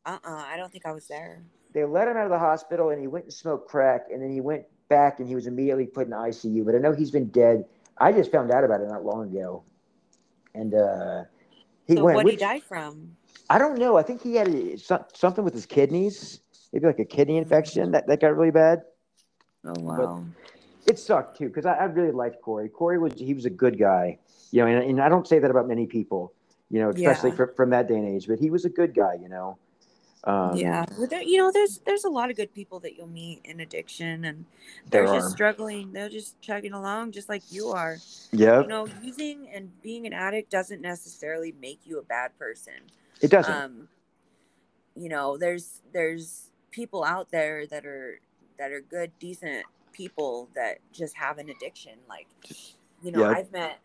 Uh uh I don't think I was there. They let him out of the hospital, and he went and smoked crack, and then he went back, and he was immediately put in the ICU. But I know he's been dead. I just found out about it not long ago, and uh, he so went. what did he die from? I don't know. I think he had a, some, something with his kidneys, maybe like a kidney infection that, that got really bad. Oh wow. It sucked too because I, I really liked Corey. Corey was he was a good guy, you know, and, and I don't say that about many people, you know, especially Yeah. fr- from that day and age. But he was a good guy, you know. Um, yeah, but there, you know, there's there's a lot of good people that you'll meet in addiction, and they're are. just struggling. They're just chugging along, just like you are. Yeah, You know, using and being an addict doesn't necessarily make you a bad person. it doesn't. Um, you know, there's there's people out there that are that are good, decent people that just have an addiction. Like, you know, Yep. I've met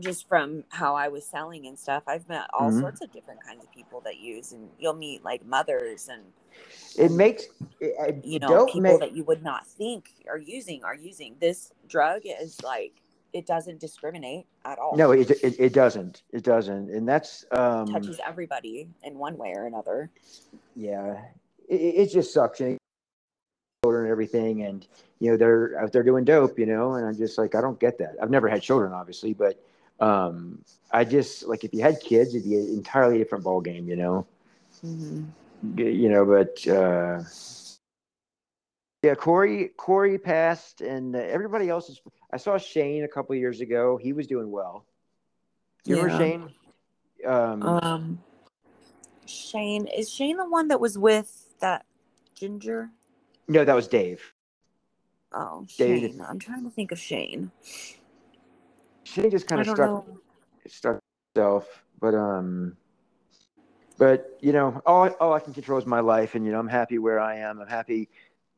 just from how I was selling and stuff. I've met all Mhm. sorts of different kinds of people that use, and you'll meet like mothers and it makes it, it- you know people ma- that you would not think are using are using this drug is like it doesn't discriminate at all no, it, it it doesn't. It doesn't, and that's um, touches everybody in one way or another yeah, it, it it just sucks. And children and everything, and you know they're out there doing dope, you know, and I'm just like I don't get that. I've never had children, obviously, but um, I just like if you had kids, it'd be an entirely different ball game, you know. mm-hmm. You know, but uh, yeah, Corey Corey passed, and uh, everybody else is. I saw Shane a couple years ago. He was doing well. You remember Shane? Um, um shane is shane the one that was with that ginger no, that was Dave. oh David. shane i'm trying to think of shane Shane just kind of stuck know stuck himself, but um, but you know, all all I can control is my life, and you know, I'm happy where I am. I'm happy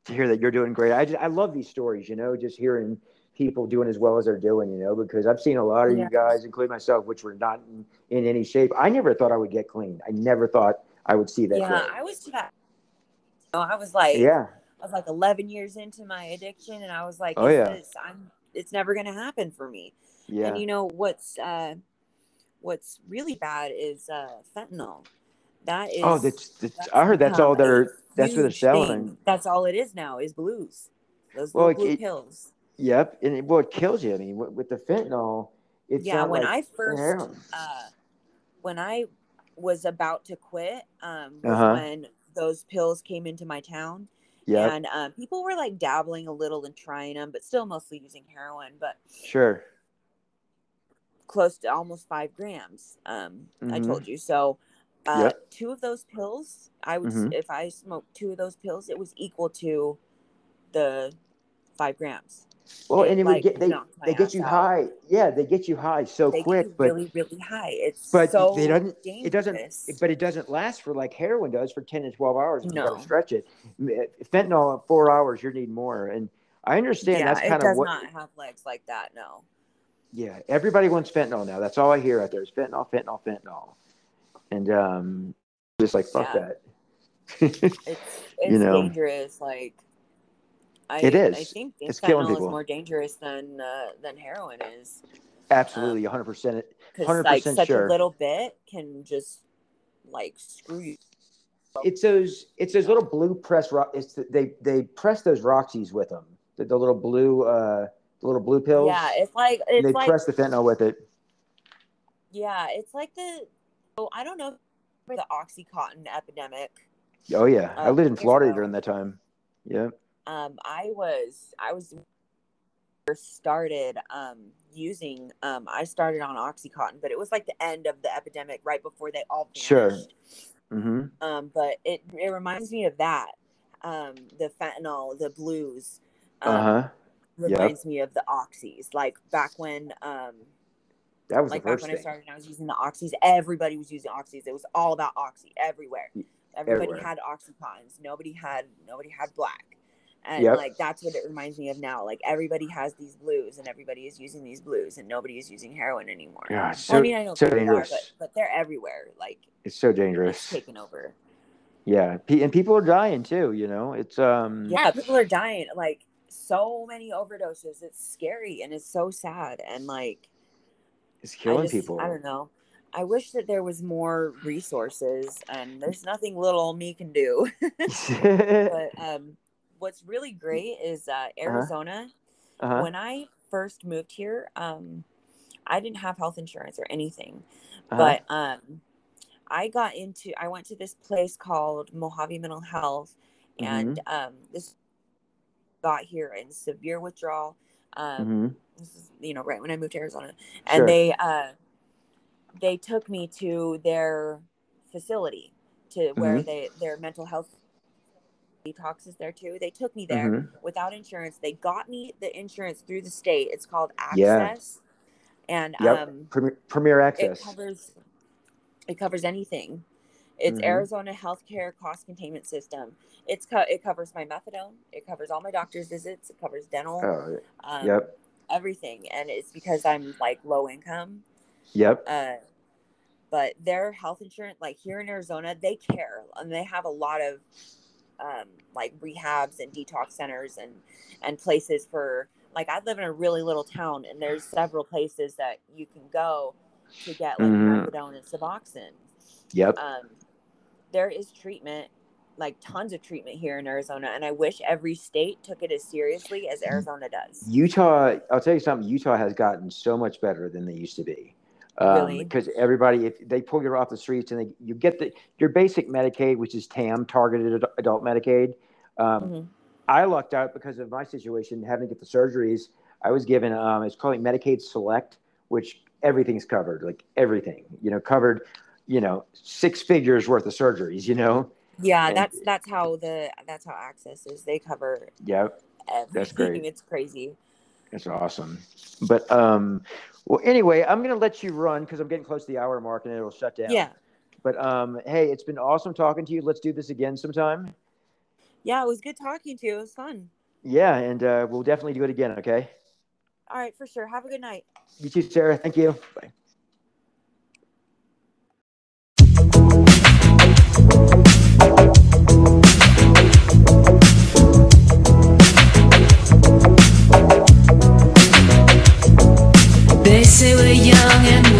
to hear that you're doing great. I just I love these stories, you know, just hearing people doing as well as they're doing, you know, because I've seen a lot of Yeah. you guys, including myself, which were not in, in any shape. I never thought I would get clean. I never thought I would see that. yeah day. i was to that i was like yeah, was like 11 years into my addiction, and I was like, Oh, yeah. this, I'm, it's never going to happen for me. yeah, And you know what's, uh, what's really bad is uh, fentanyl. That is. oh, that's, that's that's I heard that's all they're that's what they're selling. thing. That's all it is now is blues. Those Well, blue it- pills. Yep, and it, well, it kills you. I mean, with, with the fentanyl, it's Yeah, when like I first, uh, when I was about to quit, um, Uh-huh. when those pills came into my town. Yep, And um, people were like dabbling a little and trying them, but still mostly using heroin. But sure. close to almost five grams. Um, I Mhm. told you. So, uh, Yep. two of those pills, I would, Mhm. if I smoked two of those pills, it was equal to the five grams. Well, and it like, would get they they get you out. high. Yeah, they get you high so They quick, but really, really high. It's but so they doesn't dangerous. it doesn't but it doesn't last for like heroin does for 10 to 12 hours you No. gotta stretch it M- fentanyl four hours you need more and i understand yeah, that's kind of what not have legs like that. No. yeah everybody wants fentanyl now that's all i hear out there is fentanyl fentanyl fentanyl and um just like fuck Yeah. that It's it's You know. dangerous. Like I, It is. I think It's killing fentanyl is more dangerous than uh, than heroin is. absolutely 100% Because like 100% such sure. a little bit can just like screw you. it's those it's those little blue press rock it's the, they they press those roxys with them the, the little blue uh the little blue pills Yeah, it's like it's they like press the fentanyl with it yeah, it's like the oh I don't know the OxyContin epidemic. oh yeah i Uh, lived in florida during that time yeah Um, I was I was first started um using um I started on OxyContin, but it was like the end of the epidemic, right before they all vanished. Sure. mm-hmm Um, but it it reminds me of that. Um, the fentanyl, the blues. Um, uh-huh Yep. reminds me of the oxys. Like back when um that was like back when thing I started and I was using the oxys, everybody was using oxys. It was all about oxy everywhere. Everybody everywhere. had oxycontins. Nobody had nobody had black. And Yep. like that's what it reminds me of now. Like everybody has these blues and everybody is using these blues and nobody is using heroin anymore. God, Well, I mean I know so people are, but but they're everywhere. Like it's so it's dangerous taken over. yeah and people are dying too you know it's um Yeah, people are dying. Like so many overdoses. It's scary and it's so sad. And like it's I killing just- people I don't know. I wish that there was more resources, and there's nothing little me can do. but um, what's really great is uh, Arizona. uh-huh. When I first moved here, um, I didn't have health insurance or anything, uh-huh. but um, I got into. I went to this place called Mojave Mental Health, and Mm-hmm. um, this got here in severe withdrawal. Um, Mhm. this is you know right when I moved to Arizona, and Sure. they uh, they took me to their facility to where Mhm. they their mental health detox is there too. They took me there Mhm. without insurance. They got me the insurance through the state. It's called AHCCCS. Yeah. And Yep. um, Premier, premier it access covers it covers anything. It's Mhm. Arizona Healthcare Cost Containment System. It's co- it covers my methadone. It covers all my doctor's visits. It covers dental. oh Um, yep Everything, and it's because I'm like low income. yep Uh, but their health insurance, like here in Arizona, they care and they have a lot of um, like rehabs and detox centers and and places for like I live in a really little town and there's several places that you can go to get like Mhm. methadone and Suboxone. yep Um, there is treatment, like tons of treatment here in Arizona, and I wish every state took it as seriously as Arizona does. Utah, I'll tell you something. Utah has gotten so much better than they used to be. Um, Really? Because everybody, if they pull you off the streets and they, you get the your basic Medicaid, which is TAM, targeted Ad- adult Medicaid. Um, Mhm. I lucked out because of my situation, having to get the surgeries. I was given, um, it's called Medicaid Select, which everything's covered, like everything, you know, covered, you know, six figures worth of surgeries, you know. Yeah, And- that's that's how the that's how AHCCCS is. They cover Yep. everything. great. It's crazy. That's awesome. But um, well, anyway, I'm gonna let you run because I'm getting close to the hour mark and it'll shut down. Yeah. But um, hey, it's been awesome talking to you. Let's do this again sometime. Yeah, it was good talking to you. It was fun. Yeah, and uh, we'll definitely do it again. Okay. All right, for sure. Have a good night. You too, Sarah. Thank you. Bye. Say we're young and